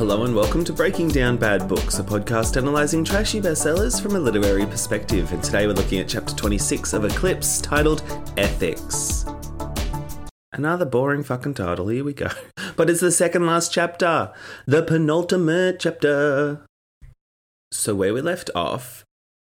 Hello and welcome to Breaking Down Bad Books, a podcast analysing trashy bestsellers from a literary perspective. And today we're looking at chapter 26 of Eclipse titled Ethics. Another boring fucking title, here we go. But it's the second last chapter, the penultimate chapter. So, where we left off,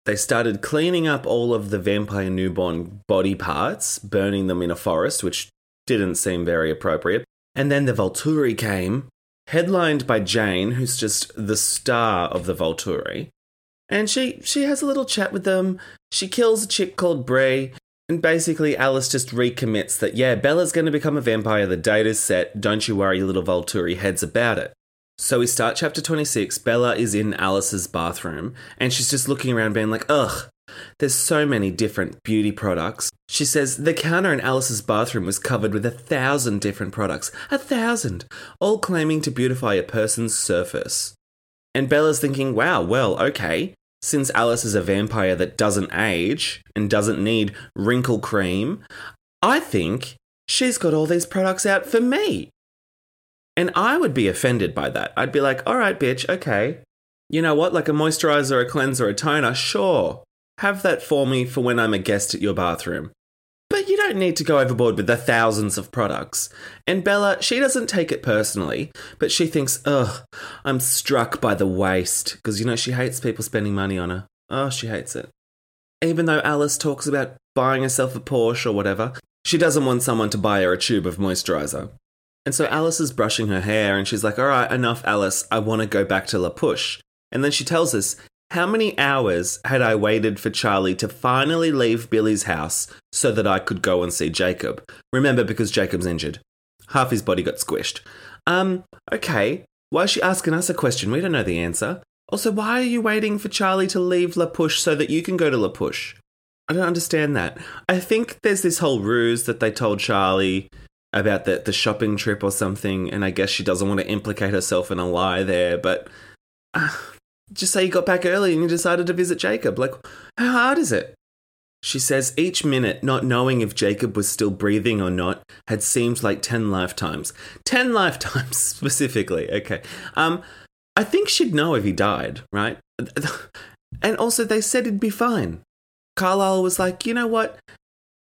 they started cleaning up all of the vampire newborn body parts, burning them in a forest, which didn't seem very appropriate. And then the Volturi came, headlined by Jane, who's just the star of the Volturi. And she she has a little chat with them. She kills a chick called Bree, and basically Alice just recommits that yeah, Bella's going to become a vampire. The date is set. Don't you worry, little Volturi heads about it. So we start chapter 26. Bella is in Alice's bathroom and she's just looking around being like, ugh, there's so many different beauty products. She says the counter in Alice's bathroom was covered with a thousand different products. A thousand! All claiming to beautify a person's surface. And Bella's thinking, wow, well, okay. Since Alice is a vampire that doesn't age and doesn't need wrinkle cream, I think she's got all these products out for me. And I would be offended by that. I'd be like, all right, bitch, okay. You know what? Like a moisturizer, a cleanser, a toner, sure. Have that for me for when I'm a guest at your bathroom. Don't need to go overboard with the thousands of products. And Bella, she doesn't take it personally, but she thinks, ugh, I'm struck by the waste. Because, you know, she hates people spending money on her. Oh, she hates it. Even though Alice talks about buying herself a Porsche or whatever, she doesn't want someone to buy her a tube of moisturizer. And so Alice is brushing her hair and she's like, all right, enough, Alice. I want to go back to La Push. And then she tells us, how many hours had I waited for Charlie to finally leave Billy's house so that I could go and see Jacob? Remember, because Jacob's injured. Half his body got squished. Um, okay. Why is she asking us a question? We don't know the answer. Also, why are you waiting for Charlie to leave La Push so that you can go to La Push? I don't understand that. I think there's this whole ruse that they told Charlie about the, the shopping trip or something, and I guess she doesn't want to implicate herself in a lie there, but uh, just say you got back early and you decided to visit Jacob. Like, how hard is it? She says each minute, not knowing if Jacob was still breathing or not, had seemed like 10 lifetimes. 10 lifetimes specifically. Okay. Um, I think she'd know if he died, right? And also, they said he'd be fine. Carlisle was like, you know what?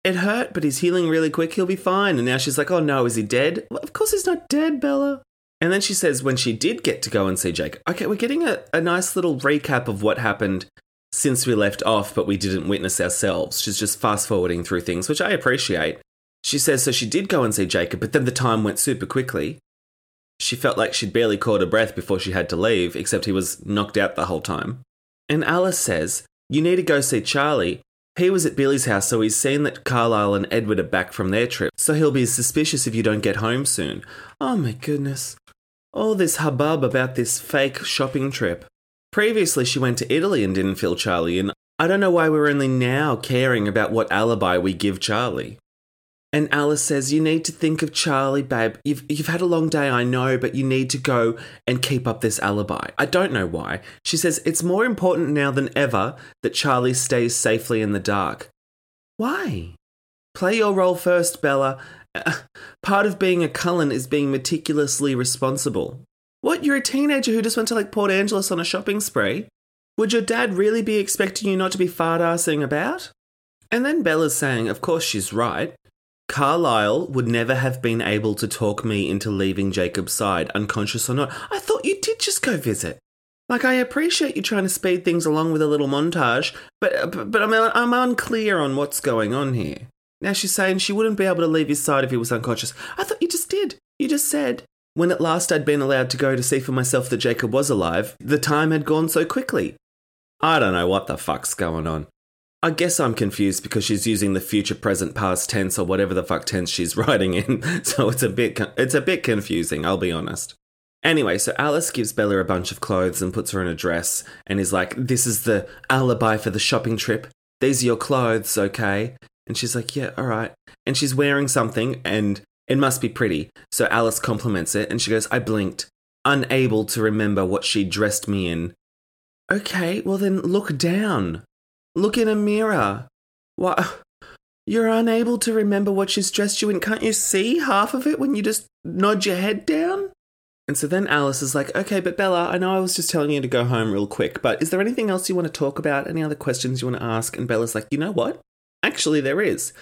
It hurt, but he's healing really quick. He'll be fine. And now she's like, oh no, is he dead? Well, of course he's not dead, Bella. And then she says when she did get to go and see Jacob, okay, we're getting a, a nice little recap of what happened since we left off, but we didn't witness ourselves. She's just fast forwarding through things, which I appreciate. She says so she did go and see Jacob, but then the time went super quickly. She felt like she'd barely caught her breath before she had to leave, except he was knocked out the whole time. And Alice says, You need to go see Charlie. He was at Billy's house, so he's seen that Carlisle and Edward are back from their trip, so he'll be suspicious if you don't get home soon. Oh my goodness. All this hubbub about this fake shopping trip. Previously, she went to Italy and didn't feel Charlie, and I don't know why we're only now caring about what alibi we give Charlie. And Alice says, You need to think of Charlie, babe. You've, you've had a long day, I know, but you need to go and keep up this alibi. I don't know why. She says, It's more important now than ever that Charlie stays safely in the dark. Why? Play your role first, Bella. Part of being a Cullen is being meticulously responsible. What? You're a teenager who just went to like Port Angeles on a shopping spree? Would your dad really be expecting you not to be fart assing about? And then Bella's saying, of course she's right. Carlisle would never have been able to talk me into leaving Jacob's side, unconscious or not. I thought you did just go visit. Like, I appreciate you trying to speed things along with a little montage, but but, but I'm, I'm unclear on what's going on here. Now she's saying she wouldn't be able to leave his side if he was unconscious. I thought you just did. You just said. When at last I'd been allowed to go to see for myself that Jacob was alive, the time had gone so quickly. I don't know what the fuck's going on. I guess I'm confused because she's using the future, present, past tense or whatever the fuck tense she's writing in. So it's a bit it's a bit confusing, I'll be honest. Anyway, so Alice gives Bella a bunch of clothes and puts her in a dress and is like, "This is the alibi for the shopping trip. These are your clothes, okay?" And she's like, "Yeah, all right." And she's wearing something and it must be pretty. So Alice compliments it and she goes, I blinked, unable to remember what she dressed me in. Okay, well then look down. Look in a mirror. What? You're unable to remember what she's dressed you in. Can't you see half of it when you just nod your head down? And so then Alice is like, okay, but Bella, I know I was just telling you to go home real quick, but is there anything else you want to talk about? Any other questions you want to ask? And Bella's like, you know what? Actually, there is.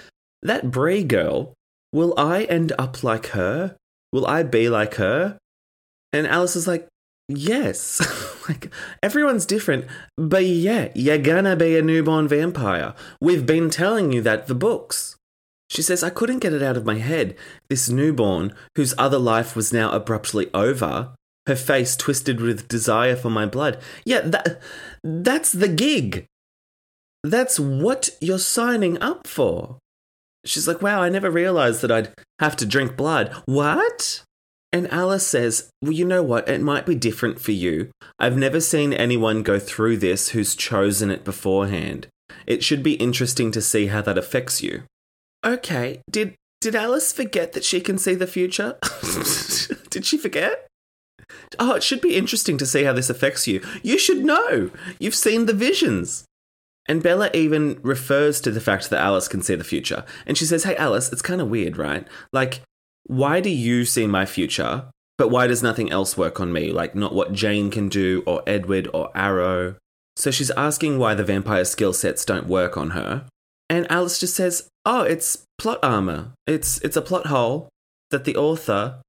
That Bree girl Will I end up like her? Will I be like her? And Alice is like, Yes. like, everyone's different, but yeah, you're gonna be a newborn vampire. We've been telling you that the books. She says, I couldn't get it out of my head. This newborn, whose other life was now abruptly over, her face twisted with desire for my blood. Yeah, that, that's the gig. That's what you're signing up for. She's like, wow, I never realized that I'd have to drink blood. What? And Alice says, well, you know what? It might be different for you. I've never seen anyone go through this who's chosen it beforehand. It should be interesting to see how that affects you. Okay, did did Alice forget that she can see the future? did she forget? Oh, it should be interesting to see how this affects you. You should know. You've seen the visions. And Bella even refers to the fact that Alice can see the future. And she says, Hey, Alice, it's kind of weird, right? Like, why do you see my future, but why does nothing else work on me? Like, not what Jane can do, or Edward, or Aro. So she's asking why the vampire skill sets don't work on her. And Alice just says, Oh, it's plot armor. It's, it's a plot hole that the author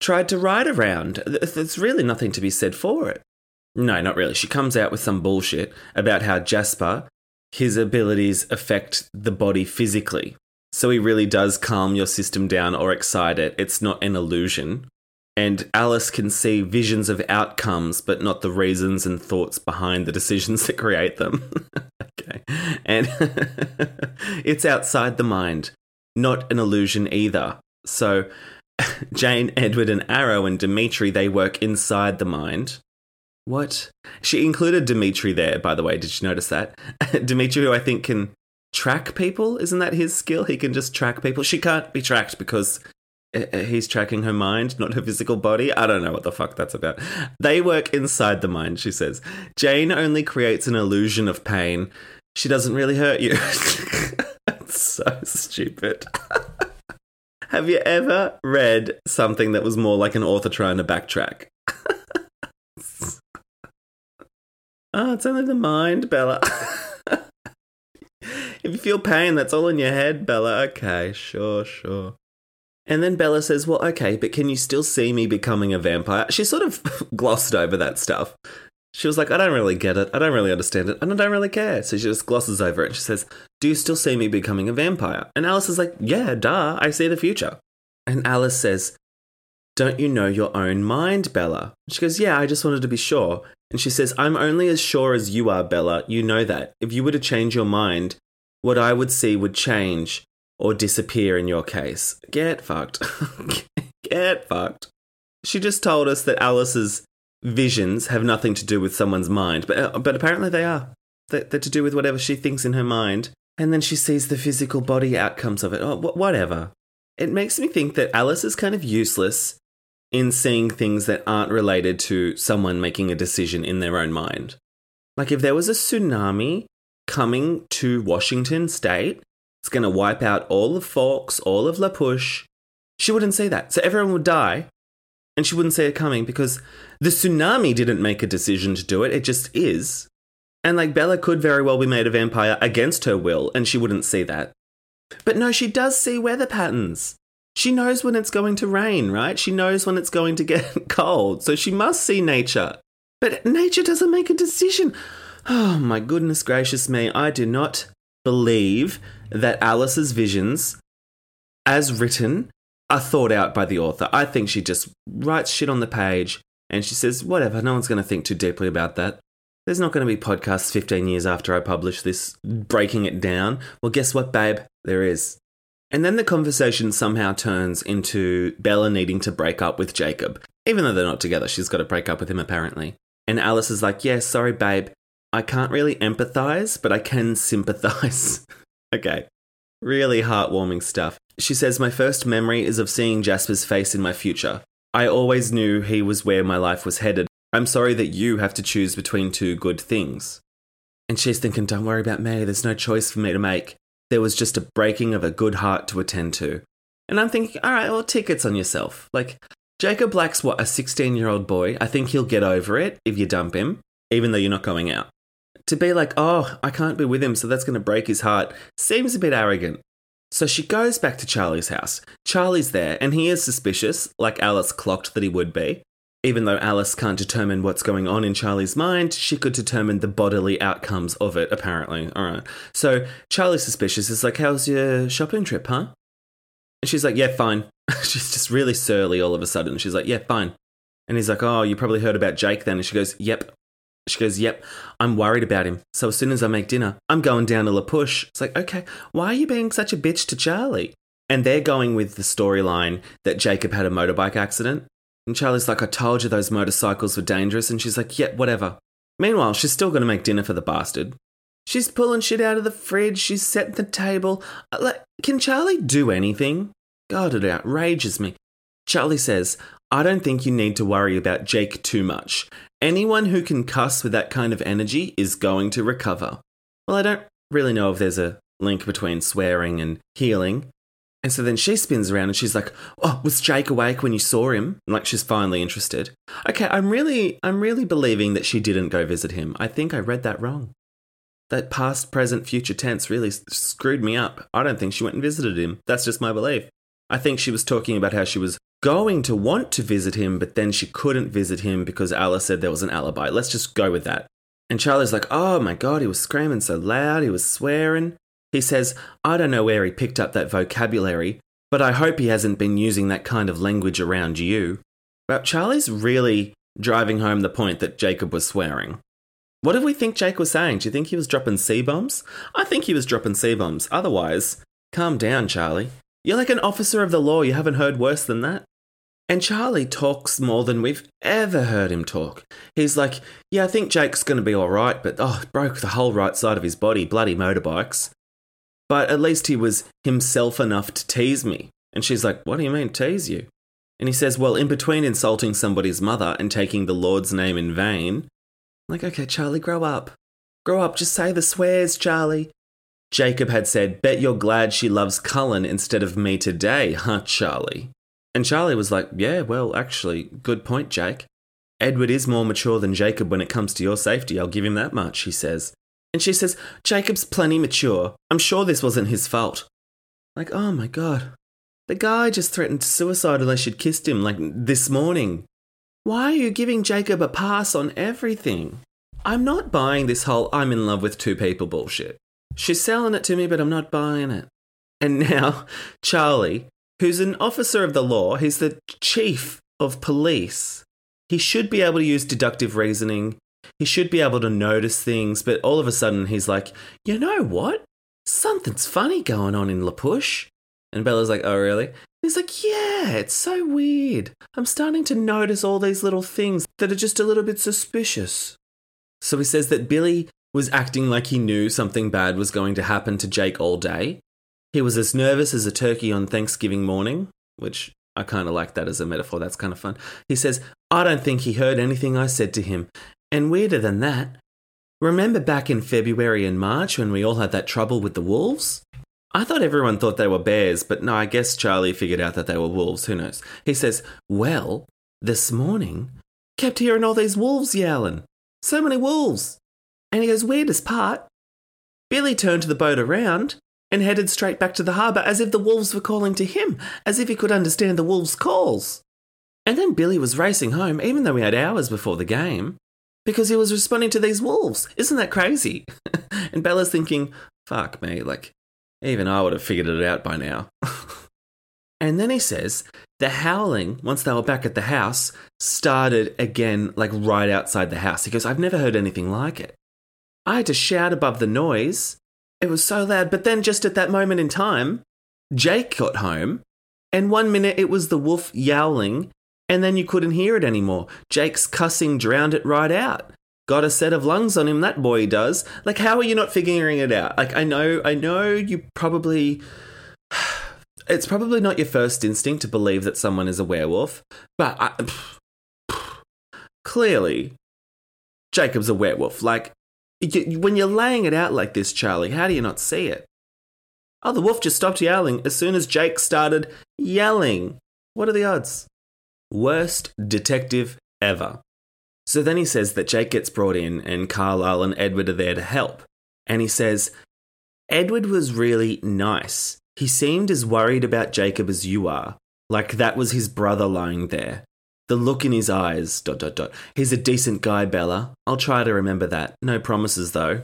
tried to ride around. There's really nothing to be said for it. No, not really. She comes out with some bullshit about how Jasper his abilities affect the body physically. So he really does calm your system down or excite it. It's not an illusion. And Alice can see visions of outcomes, but not the reasons and thoughts behind the decisions that create them. okay. And it's outside the mind, not an illusion either. So Jane, Edward, and Aro and Demetri, they work inside the mind. What? She included Demetri there, by the way. Did you notice that? Demetri, who I think can track people. Isn't that his skill? He can just track people. She can't be tracked because uh, uh, he's tracking her mind, not her physical body. I don't know what the fuck that's about. They work inside the mind, she says. Jane only creates an illusion of pain. She doesn't really hurt you. That's so stupid. Have you ever read something that was more like an author trying to backtrack? Oh, it's only the mind, Bella. If you feel pain, that's all in your head, Bella. Okay, sure, sure. And then Bella says, Well, okay, but can you still see me becoming a vampire? She sort of glossed over that stuff. She was like, I don't really get it. I don't really understand it. And I don't really care. So she just glosses over it and she says, Do you still see me becoming a vampire? And Alice is like, Yeah, duh, I see the future. And Alice says, Don't you know your own mind, Bella? She goes, Yeah, I just wanted to be sure. And she says, I'm only as sure as you are, Bella. You know that. If you were to change your mind, what I would see would change or disappear in your case. Get fucked. Get fucked. She just told us that Alice's visions have nothing to do with someone's mind, but, uh, but apparently they are. They're, they're to do with whatever she thinks in her mind. And then she sees the physical body outcomes of it. Oh, wh- whatever. It makes me think that Alice is kind of useless in seeing things that aren't related to someone making a decision in their own mind. Like if there was a tsunami coming to Washington state, it's going to wipe out all of Forks, all of La Push. She wouldn't see that. So everyone would die and she wouldn't see it coming because the tsunami didn't make a decision to do it. It just is. And like Bella could very well be made a vampire against her will, and she wouldn't see that. But no, she does see weather patterns. She knows when it's going to rain, right? She knows when it's going to get cold, so she must see nature. But nature doesn't make a decision. Oh my goodness gracious me, I do not believe that Alice's visions, as written, are thought out by the author. I think she just writes shit on the page and she says, whatever, no one's going to think too deeply about that. There's not going to be podcasts 15 years after I publish this breaking it down. Well, guess what, babe? There is. And then the conversation somehow turns into Bella needing to break up with Jacob. Even though they're not together, she's got to break up with him apparently. And Alice is like, yeah, sorry, babe. I can't really empathize, but I can sympathize. okay. Really heartwarming stuff. She says, My first memory is of seeing Jasper's face in my future. I always knew he was where my life was headed. I'm sorry that you have to choose between two good things. And she's thinking, Don't worry about me, there's no choice for me to make. There was just a breaking of a good heart to attend to. And I'm thinking, all right, well, tickets on yourself. Like, Jacob Black's what, a 16 year old boy? I think he'll get over it if you dump him, even though you're not going out. To be like, oh, I can't be with him, so that's going to break his heart, seems a bit arrogant. So she goes back to Charlie's house. Charlie's there, and he is suspicious, like Alice clocked that he would be. Even though Alice can't determine what's going on in Charlie's mind, she could determine the bodily outcomes of it, apparently. All right. So Charlie's suspicious. Is like, how's your shopping trip, huh? And she's like, yeah, fine. she's just really surly all of a sudden. She's like, yeah, fine. And he's like, oh, you probably heard about Jake then. And she goes, yep. She goes, Yep, I'm worried about him. So as soon as I make dinner, I'm going down to La Push. It's like, okay, why are you being such a bitch to Charlie? And they're going with the storyline that Jacob had a motorbike accident. And Charlie's like, I told you those motorcycles were dangerous. And she's like, Yeah, whatever. Meanwhile, she's still going to make dinner for the bastard. She's pulling shit out of the fridge. She's setting the table. Uh, like, can Charlie do anything? God, it outrages me. Charlie says, I don't think you need to worry about Jake too much. Anyone who can cuss with that kind of energy is going to recover. Well, I don't really know if there's a link between swearing and healing. And so then she spins around and she's like, "Oh, was Jake awake when you saw him?" like she's finally interested. Okay, I'm really I'm really believing that she didn't go visit him. I think I read that wrong. That past, present, future tense really screwed me up. I don't think she went and visited him. That's just my belief. I think she was talking about how she was going to want to visit him, but then she couldn't visit him because Alice said there was an alibi. Let's just go with that. And Charlie's like, oh my god, he was screaming so loud, he was swearing. He says, I don't know where he picked up that vocabulary, but I hope he hasn't been using that kind of language around you. But Charlie's really driving home the point that Jacob was swearing. What do we think Jake was saying? Do you think he was dropping C bombs? I think he was dropping C bombs. Otherwise, calm down, Charlie. You're like an officer of the law. You haven't heard worse than that. And Charlie talks more than we've ever heard him talk. He's like, Yeah, I think Jake's going to be all right, but oh, broke the whole right side of his body, bloody motorbikes. But at least he was himself enough to tease me. And she's like, What do you mean, tease you? And he says, Well, in between insulting somebody's mother and taking the Lord's name in vain, I'm like, okay, Charlie, grow up. Grow up, just say the swears, Charlie. Jacob had said, Bet you're glad she loves Cullen instead of me today, huh, Charlie? And Charlie was like, Yeah, well, actually, good point, Jake. Edward is more mature than Jacob when it comes to your safety, I'll give him that much, he says. And she says, Jacob's plenty mature. I'm sure this wasn't his fault. Like, oh my god. The guy just threatened suicide unless she'd kissed him, like, this morning. Why are you giving Jacob a pass on everything? I'm not buying this whole I'm in love with two people bullshit. She's selling it to me, but I'm not buying it. And now, Charlie, who's an officer of the law. He's the chief of police. He should be able to use deductive reasoning. He should be able to notice things, but all of a sudden he's like, you know what? Something's funny going on in La Push. And Bella's like, oh, really? He's like, yeah, it's so weird. I'm starting to notice all these little things that are just a little bit suspicious. So he says that Billy was acting like he knew something bad was going to happen to Jake all day, he was as nervous as a turkey on Thanksgiving morning, which I kind of like that as a metaphor. That's kind of fun. He says, I don't think he heard anything I said to him. And weirder than that, remember back in February and March when we all had that trouble with the wolves? I thought everyone thought they were bears, but no, I guess Charlie figured out that they were wolves. Who knows? He says, Well, this morning, kept hearing all these wolves yowling. So many wolves. And he goes, Weirdest part. Billy turned the boat around and headed straight back to the harbour as if the wolves were calling to him, as if he could understand the wolves' calls. And then Billy was racing home, even though we had hours before the game, because he was responding to these wolves. Isn't that crazy? and Bella's thinking, fuck me, like, even I would have figured it out by now. and then he says, the howling, once they were back at the house, started again, like right outside the house. He goes, I've never heard anything like it. I had to shout above the noise. It was so loud. But then, just at that moment in time, Jake got home, and one minute it was the wolf yowling, and then you couldn't hear it anymore. Jake's cussing drowned it right out. Got a set of lungs on him, that boy does. Like, how are you not figuring it out? Like, I know, I know you probably. It's probably not your first instinct to believe that someone is a werewolf, but I, clearly, Jacob's a werewolf. Like, you, when you're laying it out like this, Charlie, how do you not see it? Oh, the wolf just stopped yowling as soon as Jake started yelling. What are the odds? Worst detective ever. So then he says that Jake gets brought in and Carlisle and Edward are there to help. And he says, Edward was really nice. He seemed as worried about Jacob as you are, like that was his brother lying there. The look in his eyes, dot dot dot. He's a decent guy, Bella. I'll try to remember that. No promises, though.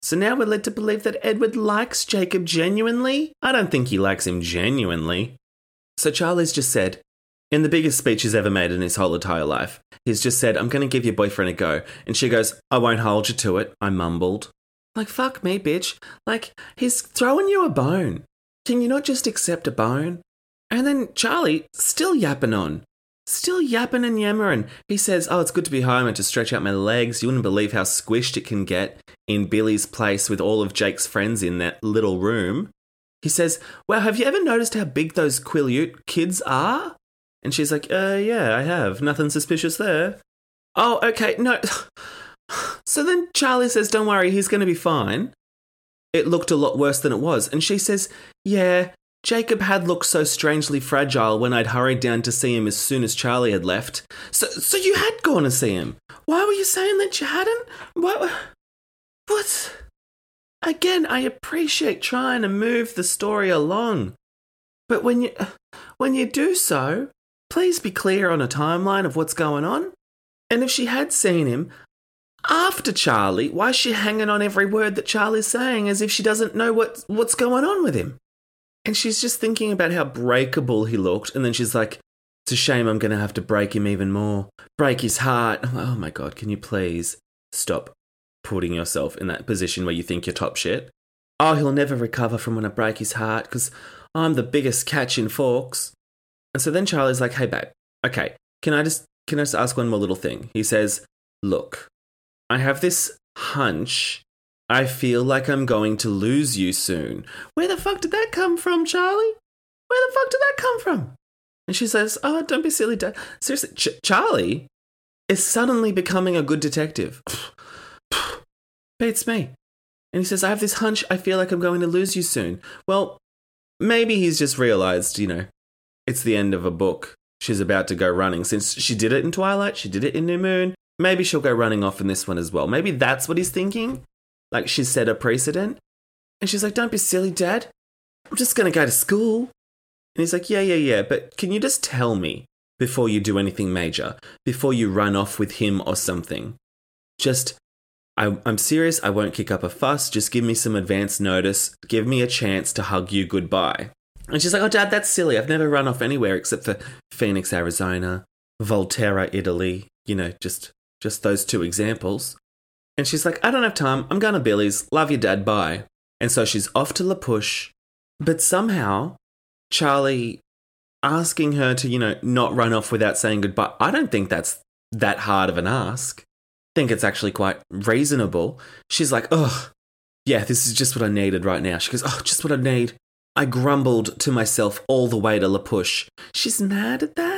So now we're led to believe that Edward likes Jacob genuinely? I don't think he likes him genuinely. So Charlie's just said, in the biggest speech he's ever made in his whole entire life, he's just said, I'm going to give your boyfriend a go. And she goes, I won't hold you to it. I mumbled. Like, fuck me, bitch. Like, he's throwing you a bone. Can you not just accept a bone? And then Charlie, still yapping on. Still yapping and yammering. He says, Oh, it's good to be home and to stretch out my legs. You wouldn't believe how squished it can get in Billy's place with all of Jake's friends in that little room. He says, Well, have you ever noticed how big those Quileute kids are? And she's like, Uh, yeah, I have. Nothing suspicious there. Oh, okay, no. So then Charlie says, Don't worry, he's going to be fine it looked a lot worse than it was. And she says, Yeah, Jacob had looked so strangely fragile when I'd hurried down to see him as soon as Charlie had left. So, so you had gone to see him. Why were you saying that you hadn't? What? What? Again, I appreciate trying to move the story along, but when you when you do so, please be clear on a timeline of what's going on. And if she had seen him, after Charlie, why is she hanging on every word that Charlie's saying as if she doesn't know what, what's going on with him? And she's just thinking about how breakable he looked, and then she's like, It's a shame I'm going to have to break him even more. Break his heart. Like, Oh my god, can you please stop putting yourself in that position where you think you're top shit? Oh, he'll never recover from when I break his heart because I'm the biggest catch in Forks. And so then Charlie's like, Hey, babe, okay, can I just can I just ask one more little thing? He says, Look, I have this hunch. I feel like I'm going to lose you soon. Where the fuck did that come from, Charlie? Where the fuck did that come from? And she says, Oh, don't be silly, Dad. Seriously, Ch- Charlie is suddenly becoming a good detective. Beats me. And he says, I have this hunch. I feel like I'm going to lose you soon. Well, maybe he's just realized, you know, it's the end of a book. She's about to go running. Since she did it in Twilight, she did it in New Moon, maybe she'll go running off in this one as well. Maybe that's what he's thinking. Like she's set a precedent. And she's like, Don't be silly, Dad. I'm just going to go to school. And he's like, Yeah, yeah, yeah. But can you just tell me before you do anything major, before you run off with him or something? Just, I, I'm serious. I won't kick up a fuss. Just give me some advance notice. Give me a chance to hug you goodbye. And she's like, Oh, Dad, that's silly. I've never run off anywhere except for Phoenix, Arizona, Volterra, Italy. You know, just just those two examples. And she's like, I don't have time. I'm going to Billy's. Love you, Dad. Bye. And so she's off to La Push. But somehow, Charlie asking her to, you know, not run off without saying goodbye, I don't think that's that hard of an ask. I think it's actually quite reasonable. She's like, oh, yeah, this is just what I needed right now. She goes, oh, just what I need. I grumbled to myself all the way to La Push. She's mad at that?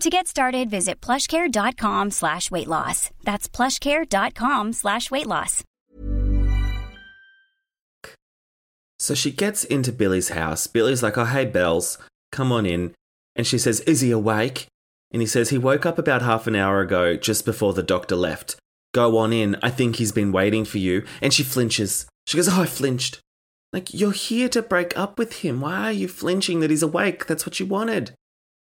To get started, visit plushcare.com slash weight loss. That's plushcare.com slash weight loss. So she gets into Billy's house. Billy's like, oh, hey, Bells, come on in. And she says, is he awake? And he says, he woke up about half an hour ago, just before the doctor left. Go on in. I think he's been waiting for you. And she flinches. She goes, oh, I flinched. Like, you're here to break up with him. Why are you flinching that he's awake? That's what you wanted.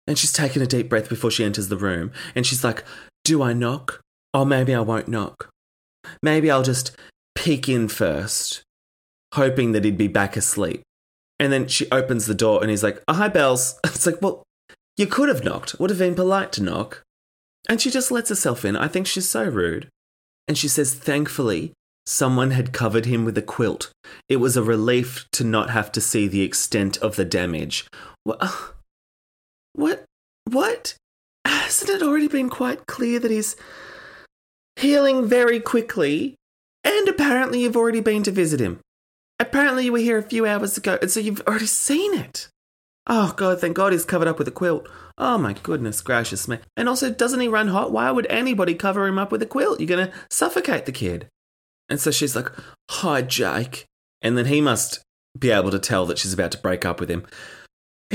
And she's taking a deep breath before she enters the room. And she's like, do I knock? Or maybe I won't knock. Maybe I'll just peek in first, hoping that he'd be back asleep. And then she opens the door and he's like, oh, hi, Bells. It's like, well, you could have knocked. Would have been polite to knock. And she just lets herself in. I think she's so rude. And she says, thankfully, someone had covered him with a quilt. It was a relief to not have to see the extent of the damage. What? What? What? Hasn't it already been quite clear that he's healing very quickly? And apparently, you've already been to visit him. Apparently, you were here a few hours ago, and so you've already seen it. Oh, God, thank God he's covered up with a quilt. Oh, my goodness gracious me. And also, doesn't he run hot? Why would anybody cover him up with a quilt? You're going to suffocate the kid. And so she's like, Hi, Jake. And then he must be able to tell that she's about to break up with him,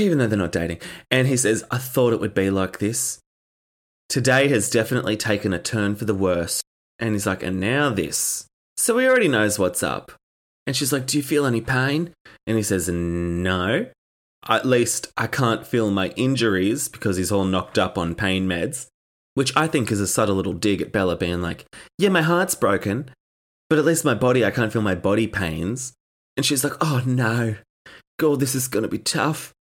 even though they're not dating. And he says, I thought it would be like this. Today has definitely taken a turn for the worse. And he's like, And now this. So he already knows what's up. And she's like, Do you feel any pain? And he says, No. At least I can't feel my injuries because he's all knocked up on pain meds. Which I think is a subtle little dig at Bella being like, Yeah, my heart's broken, but at least my body, I can't feel my body pains. And she's like, Oh no. God, this is going to be tough.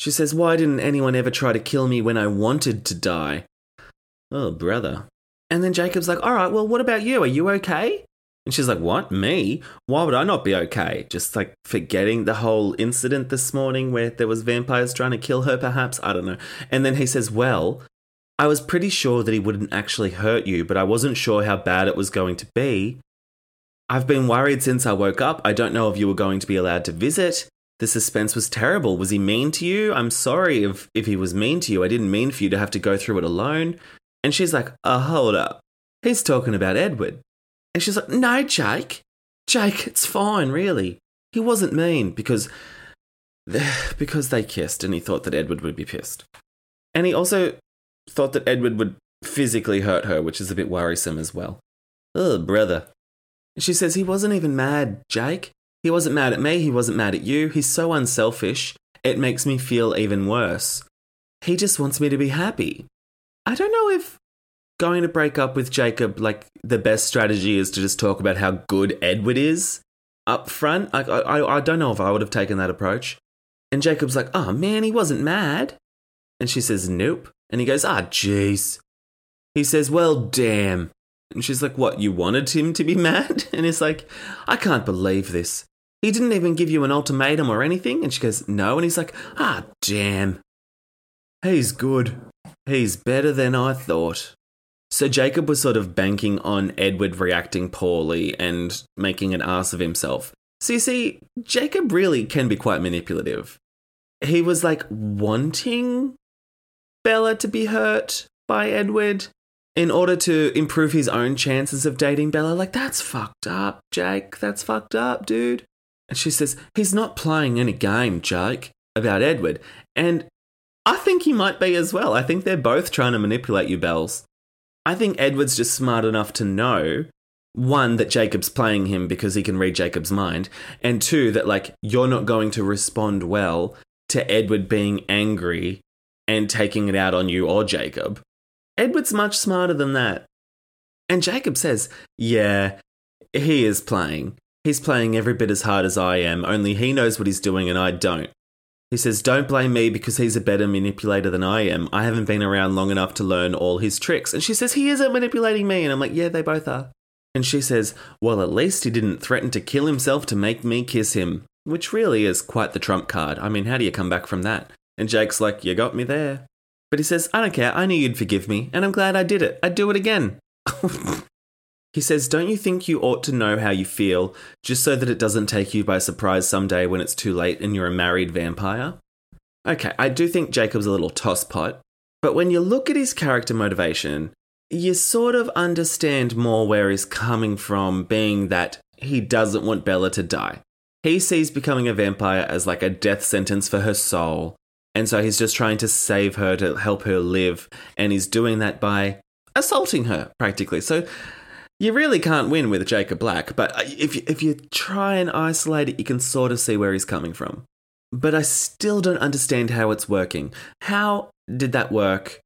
She says, Why didn't anyone ever try to kill me when I wanted to die? Oh, brother. And then Jacob's like, All right, well, what about you? Are you okay? And she's like, What? Me? Why would I not be okay? Just like forgetting the whole incident this morning where there was vampires trying to kill her, perhaps? I don't know. And then he says, Well, I was pretty sure that he wouldn't actually hurt you, but I wasn't sure how bad it was going to be. I've been worried since I woke up. I don't know if you were going to be allowed to visit. The suspense was terrible. Was he mean to you? I'm sorry if, if he was mean to you. I didn't mean for you to have to go through it alone. And she's like, Oh, hold up. He's talking about Edward. And she's like, No, Jake. Jake, it's fine, really. He wasn't mean because because they kissed and he thought that Edward would be pissed. And he also thought that Edward would physically hurt her, which is a bit worrisome as well. Oh, brother. She says he wasn't even mad, Jake. He wasn't mad at me, he wasn't mad at you. He's so unselfish, it makes me feel even worse. He just wants me to be happy. I don't know if going to break up with Jacob, like the best strategy is to just talk about how good Edward is up front. I, I, I don't know if I would have taken that approach. And Jacob's like, oh man, he wasn't mad. And she says, nope. And he goes, ah, jeez. He says, well, damn. And she's like, what, you wanted him to be mad? And he's like, I can't believe this. He didn't even give you an ultimatum or anything? And she goes, no. And he's like, ah, damn. He's good. He's better than I thought. So Jacob was sort of banking on Edward reacting poorly and making an ass of himself. So you see, Jacob really can be quite manipulative. He was like wanting Bella to be hurt by Edward in order to improve his own chances of dating Bella. Like, that's fucked up, Jake. That's fucked up, dude. And she says, He's not playing any game, Jake, about Edward. And I think he might be as well. I think they're both trying to manipulate you, Bells. I think Edward's just smart enough to know one, that Jacob's playing him because he can read Jacob's mind, and two, that like you're not going to respond well to Edward being angry and taking it out on you or Jacob. Edward's much smarter than that. And Jacob says, Yeah, he is playing. He's playing every bit as hard as I am, only he knows what he's doing and I don't. He says, Don't blame me because he's a better manipulator than I am. I haven't been around long enough to learn all his tricks. And she says, He isn't manipulating me. And I'm like, Yeah, they both are. And she says, Well, at least he didn't threaten to kill himself to make me kiss him. Which really is quite the trump card. I mean, how do you come back from that? And Jake's like, You got me there. But he says, I don't care. I knew you'd forgive me, and I'm glad I did it. I'd do it again. he says, Don't you think you ought to know how you feel, just so that it doesn't take you by surprise someday when it's too late and you're a married vampire? Okay, I do think Jacob's a little tosspot, but when you look at his character motivation, you sort of understand more where he's coming from, being that he doesn't want Bella to die. He sees becoming a vampire as like a death sentence for her soul, and so he's just trying to save her to help her live, and he's doing that by assaulting her practically. So you really can't win with Jacob Black, but uh, if you, if you try and isolate it, you can sort of see where he's coming from. But I still don't understand how it's working. How did that work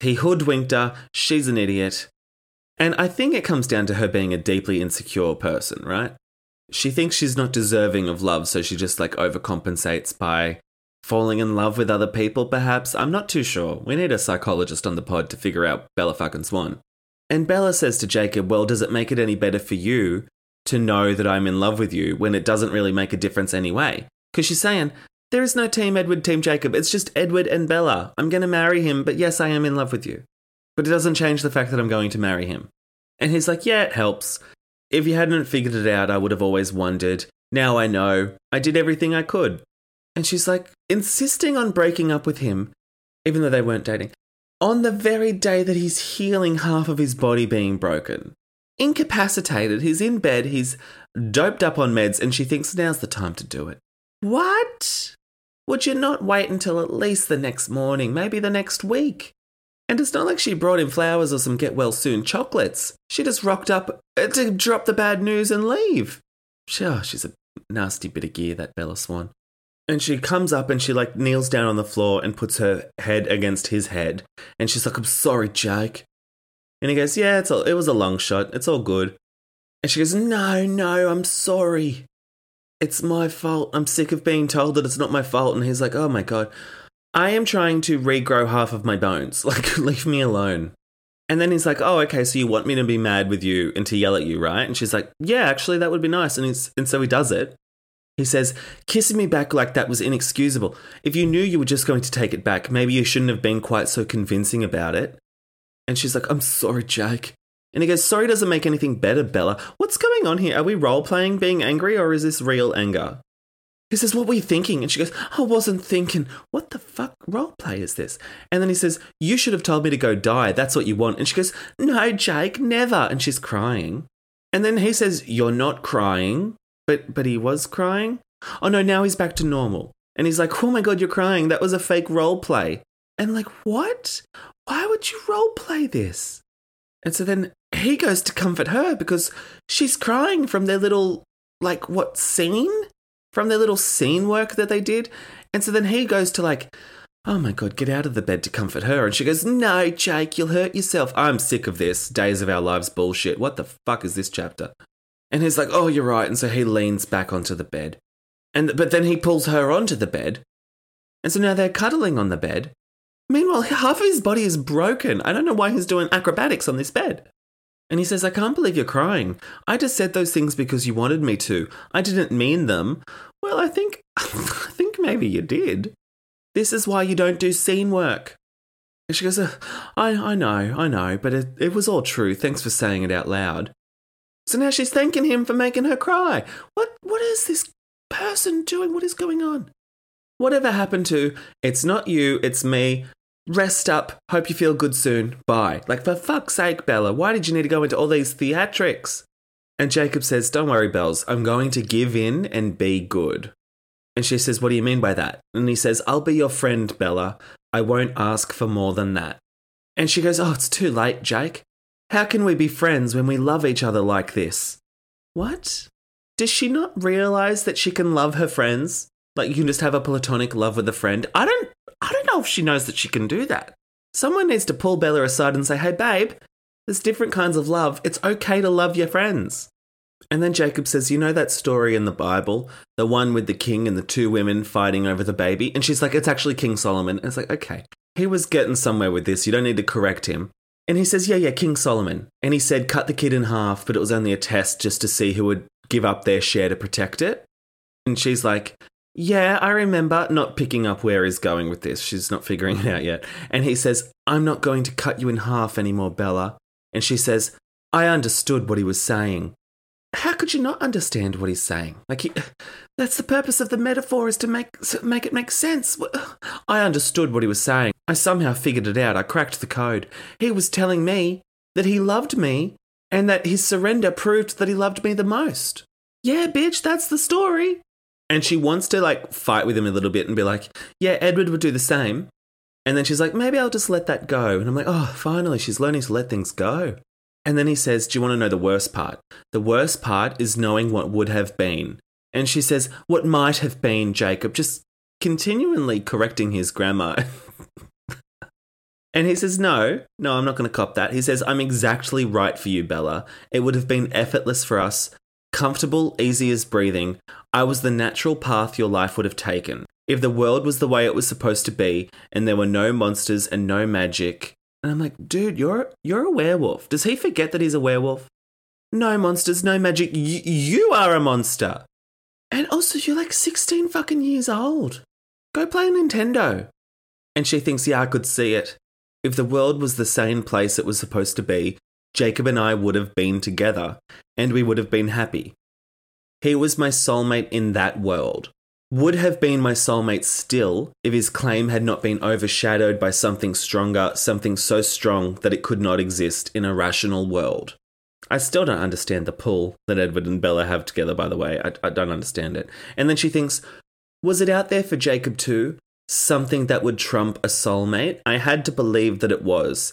he hoodwinked her, she's an idiot. And I think it comes down to her being a deeply insecure person, right? She thinks she's not deserving of love, so she just like overcompensates by falling in love with other people, perhaps. I'm not too sure. We need a psychologist on the pod to figure out Bella fucking Swan. And Bella says to Jacob, Well, does it make it any better for you to know that I'm in love with you when it doesn't really make a difference anyway? Because she's saying, there is no Team Edward, Team Jacob. It's just Edward and Bella. I'm going to marry him, but yes, I am in love with you. But it doesn't change the fact that I'm going to marry him. And he's like, Yeah, it helps. If you hadn't figured it out, I would have always wondered. Now I know. I did everything I could. And she's like, insisting on breaking up with him, even though they weren't dating, on the very day that he's healing half of his body being broken. Incapacitated, he's in bed, he's doped up on meds, and she thinks now's the time to do it. What? Would you not wait until at least the next morning, maybe the next week? And it's not like she brought him flowers or some get well soon chocolates. She just rocked up uh, to drop the bad news and leave. Sure, she's a nasty bit of gear, that Bella Swan. And she comes up and she like kneels down on the floor and puts her head against his head. And she's like, I'm sorry, Jake. And he goes, Yeah, it's all, it was a long shot. It's all good. And she goes, No, no, I'm sorry it's my fault. I'm sick of being told that it's not my fault. And he's like, oh my God, I am trying to regrow half of my bones. Like, leave me alone. And then he's like, oh, okay, so you want me to be mad with you and to yell at you, right? And she's like, yeah, actually, that would be nice. And, he's, and so he does it. He says, kissing me back like that was inexcusable. If you knew you were just going to take it back, maybe you shouldn't have been quite so convincing about it. And she's like, I'm sorry, Jake. And he goes, Sorry doesn't make anything better, Bella. What's going on here? Are we role playing being angry or is this real anger? He says, What were you thinking? And she goes, I wasn't thinking. What the fuck role play is this? And then he says, You should have told me to go die. That's what you want. And she goes, No, Jake, never. And she's crying. And then he says, You're not crying. But but he was crying. Oh no, now he's back to normal. And he's like, Oh my god, you're crying. That was a fake role play. And like, what? Why would you role play this? And so then he goes to comfort her because she's crying from their little, like, what scene? From their little scene work that they did. And so then he goes to, like, oh my God, get out of the bed to comfort her. And she goes, no, Jake, you'll hurt yourself. I'm sick of this Days of Our Lives bullshit. What the fuck is this chapter? And he's like, oh, you're right. And so he leans back onto the bed. And, but then he pulls her onto the bed. And so now they're cuddling on the bed. Meanwhile, half of his body is broken. I don't know why he's doing acrobatics on this bed. And he says, I can't believe you're crying. I just said those things because you wanted me to. I didn't mean them. Well, I think I think maybe you did. This is why you don't do scene work. And she goes, I, I know, I know, but it, it was all true. Thanks for saying it out loud. So now she's thanking him for making her cry. What what is this person doing? What is going on? Whatever happened to it's not you, it's me. Rest up. Hope you feel good soon. Bye. Like, for fuck's sake, Bella, why did you need to go into all these theatrics? And Jacob says, Don't worry, Bells. I'm going to give in and be good. And she says, What do you mean by that? And he says, I'll be your friend, Bella. I won't ask for more than that. And she goes, Oh, it's too late, Jake. How can we be friends when we love each other like this? What? Does she not realize that she can love her friends? Like you can just have a platonic love with a friend? I don't I don't know if she knows that she can do that. Someone needs to pull Bella aside and say, hey, babe, there's different kinds of love. It's okay to love your friends. And then Jacob says, You know that story in the Bible? The one with the king and the two women fighting over the baby? And she's like, It's actually King Solomon. And it's like, Okay. He was getting somewhere with this. You don't need to correct him. And he says, Yeah, yeah, King Solomon. And he said, Cut the kid in half, but it was only a test just to see who would give up their share to protect it. And she's like, yeah, I remember not picking up where he's going with this. She's not figuring it out yet. And he says, I'm not going to cut you in half anymore, Bella. And she says, I understood what he was saying. How could you not understand what he's saying? Like, he, that's the purpose of the metaphor is to make, make it make sense. I understood what he was saying. I somehow figured it out. I cracked the code. He was telling me that he loved me and that his surrender proved that he loved me the most. Yeah, bitch, that's the story. And she wants to like fight with him a little bit and be like, yeah, Edward would do the same. And then she's like, maybe I'll just let that go. And I'm like, oh, finally, she's learning to let things go. And then he says, do you want to know the worst part? The worst part is knowing what would have been. And she says, what might have been, Jacob, just continually correcting his grammar. and he says, no, no, I'm not going to cop that. He says, I'm exactly right for you, Bella. It would have been effortless for us comfortable, easy as breathing, I was the natural path your life would have taken. If the world was the way it was supposed to be, and there were no monsters and no magic. And I'm like, dude, you're you're a werewolf. Does he forget that he's a werewolf? No monsters, no magic. Y- you are a monster. And also, you're like 16 fucking years old. Go play Nintendo. And she thinks, yeah, I could see it. If the world was the same place it was supposed to be, Jacob and I would have been together, and we would have been happy. He was my soulmate in that world. Would have been my soulmate still if his claim had not been overshadowed by something stronger, something so strong that it could not exist in a rational world. I still don't understand the pull that Edward and Bella have together, by the way. I, I don't understand it. And then she thinks, was it out there for Jacob too? Something that would trump a soulmate? I had to believe that it was.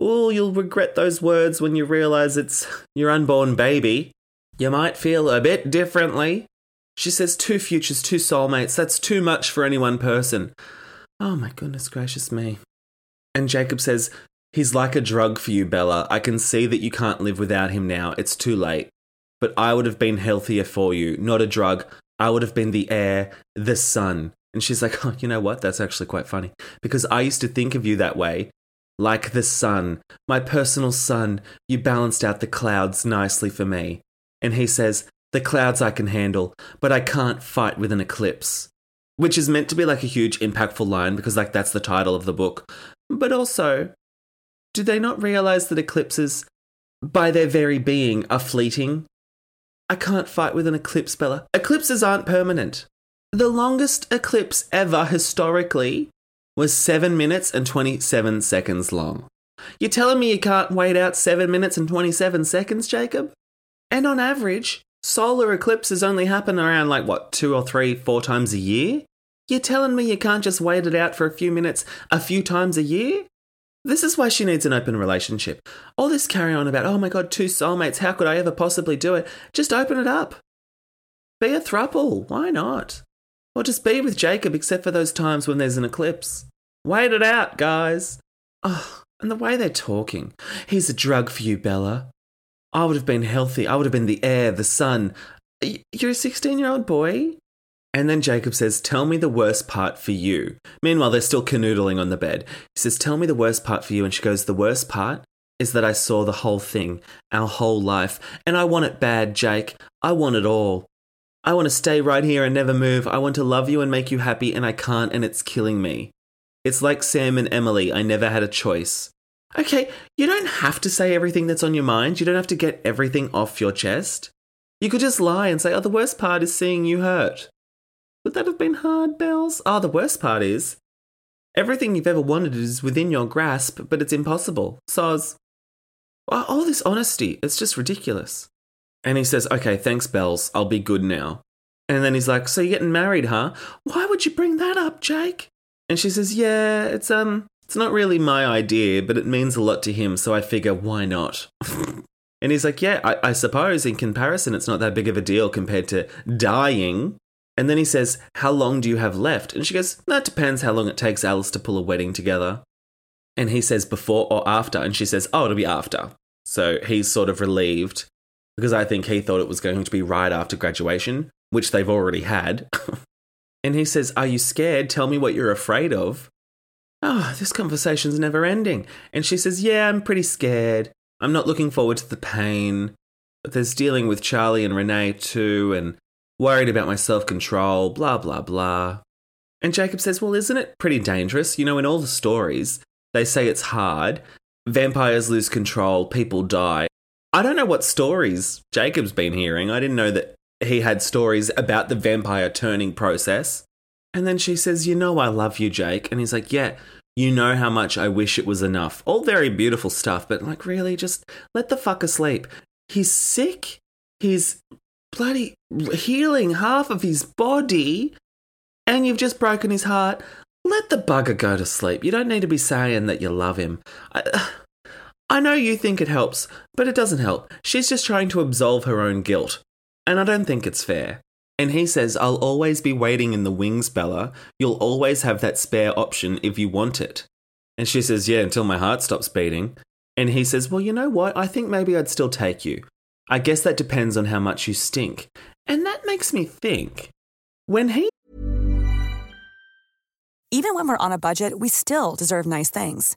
Oh, you'll regret those words when you realize it's your unborn baby. You might feel a bit differently. She says two futures, two soulmates. That's too much for any one person. Oh my goodness gracious me. And Jacob says, He's like a drug for you, Bella. I can see that you can't live without him now. It's too late. But I would have been healthier for you, not a drug. I would have been the air, the sun. And she's like, Oh, you know what? That's actually quite funny. Because I used to think of you that way like the sun, my personal sun, you balanced out the clouds nicely for me. And he says, The clouds I can handle, but I can't fight with an eclipse. Which is meant to be like a huge, impactful line because, like, that's the title of the book. But also, do they not realize that eclipses, by their very being, are fleeting? I can't fight with an eclipse, Bella. Eclipses aren't permanent. The longest eclipse ever historically was 7 minutes and 27 seconds long. You're telling me you can't wait out 7 minutes and 27 seconds, Jacob? And on average, solar eclipses only happen around like what, two or three, four times a year? You're telling me you can't just wait it out for a few minutes a few times a year? This is why she needs an open relationship. All this carry on about, oh my god, two soulmates, how could I ever possibly do it? Just open it up. Be a thruple, why not? Or just be with Jacob except for those times when there's an eclipse. Wait it out, guys. Oh, and the way they're talking. He's a drug for you, Bella. I would have been healthy. I would have been the air, the sun. You're a 16 year old boy? And then Jacob says, Tell me the worst part for you. Meanwhile, they're still canoodling on the bed. He says, Tell me the worst part for you. And she goes, The worst part is that I saw the whole thing, our whole life. And I want it bad, Jake. I want it all. I want to stay right here and never move. I want to love you and make you happy, and I can't, and it's killing me. It's like Sam and Emily. I never had a choice. Okay, you don't have to say everything that's on your mind. You don't have to get everything off your chest. You could just lie and say, oh, the worst part is seeing you hurt. Would that have been hard, Bells? Oh, the worst part is everything you've ever wanted is within your grasp, but it's impossible. Soz. Ah, all this honesty, it's just ridiculous. And he says, okay, thanks, Bells. I'll be good now. And then he's like, so you're getting married, huh? Why would you bring that up, Jake? And she says, yeah, it's, um, it's not really my idea, but it means a lot to him, so I figure, why not? and he's like, Yeah, I, I, suppose in comparison, it's not that big of a deal compared to dying. And then he says, How long do you have left? And she goes, That depends how long it takes Alice to pull a wedding together. And he says, Before or after? And she says, Oh, it'll be after. So he's sort of relieved because I think he thought it was going to be right after graduation, which they've already had. and he says, Are you scared? Tell me what you're afraid of. Oh, this conversation's never ending. And she says, Yeah, I'm pretty scared. I'm not looking forward to the pain. But there's dealing with Charlie and Renee too, and worried about my self control, blah, blah, blah. And Jacob says, Well, isn't it pretty dangerous? You know, in all the stories, they say it's hard. Vampires lose control, people die. I don't know what stories Jacob's been hearing. I didn't know that he had stories about the vampire turning process. And then she says, You know, I love you, Jake. And he's like, Yeah, you know how much I wish it was enough. All very beautiful stuff, but like, really, just let the fucker sleep. He's sick. He's bloody healing half of his body, and you've just broken his heart. Let the bugger go to sleep. You don't need to be saying that you love him. I, I know you think it helps, but it doesn't help. She's just trying to absolve her own guilt. And I don't think it's fair. And he says, I'll always be waiting in the wings, Bella. You'll always have that spare option if you want it. And she says, Yeah, until my heart stops beating. And he says, Well, you know what? I think maybe I'd still take you. I guess that depends on how much you stink. And that makes me think when he. Even when we're on a budget, we still deserve nice things.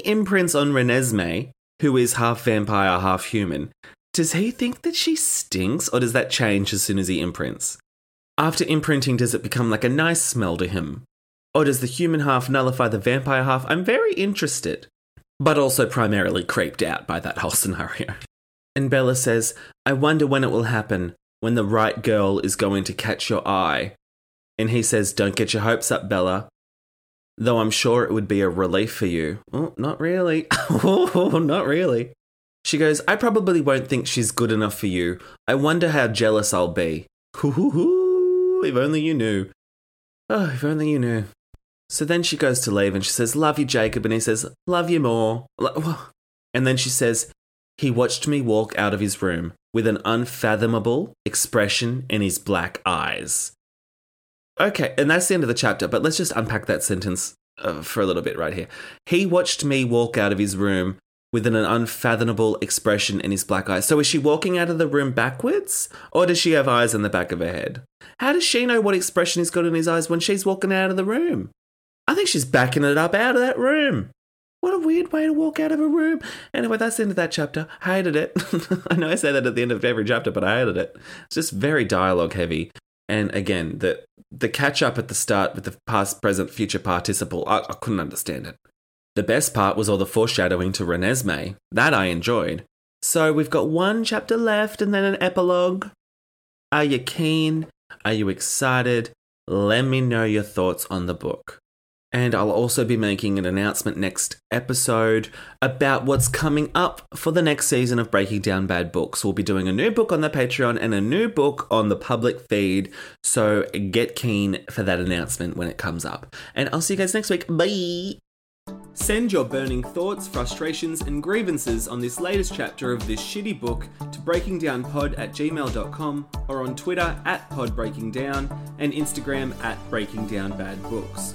Imprints on Renesmee, who is half vampire, half human, does he think that she stinks, or does that change as soon as he imprints? After imprinting, does it become like a nice smell to him? Or does the human half nullify the vampire half? I'm very interested, but also primarily creeped out by that whole scenario. And Bella says, I wonder when it will happen, when the right girl is going to catch your eye. And he says, Don't get your hopes up, Bella. Though I'm sure it would be a relief for you. Oh, not really. oh, not really. She goes, I probably won't think she's good enough for you. I wonder how jealous I'll be. Hoo hoo hoo, if only you knew. Oh, if only you knew. So then she goes to leave and she says, Love you, Jacob. And he says, Love you more. And then she says, He watched me walk out of his room with an unfathomable expression in his black eyes. Okay, and that's the end of the chapter, but let's just unpack that sentence uh, for a little bit right here. He watched me walk out of his room with an unfathomable expression in his black eyes. So is she walking out of the room backwards? Or does she have eyes in the back of her head? How does she know what expression he's got in his eyes when she's walking out of the room? I think she's backing it up out of that room. What a weird way to walk out of a room. Anyway, that's the end of that chapter. I hated it. I know I say that at the end of every chapter, but I hated it. It's just very dialogue heavy. And again, the the catch up at the start with the past, present, future participle, I, I couldn't understand it. The best part was all the foreshadowing to Renesmee. That I enjoyed. So we've got one chapter left and then an epilogue. Are you keen? Are you excited? Let me know your thoughts on the book. And I'll also be making an announcement next episode about what's coming up for the next season of Breaking Down Bad Books. We'll be doing a new book on the Patreon and a new book on the public feed. So get keen for that announcement when it comes up. And I'll see you guys next week. Bye. Send your burning thoughts, frustrations, and grievances on this latest chapter of this shitty book to breakingdownpod at gmail.com or on Twitter at podbreakingdown and Instagram at breakingdownbadbooks.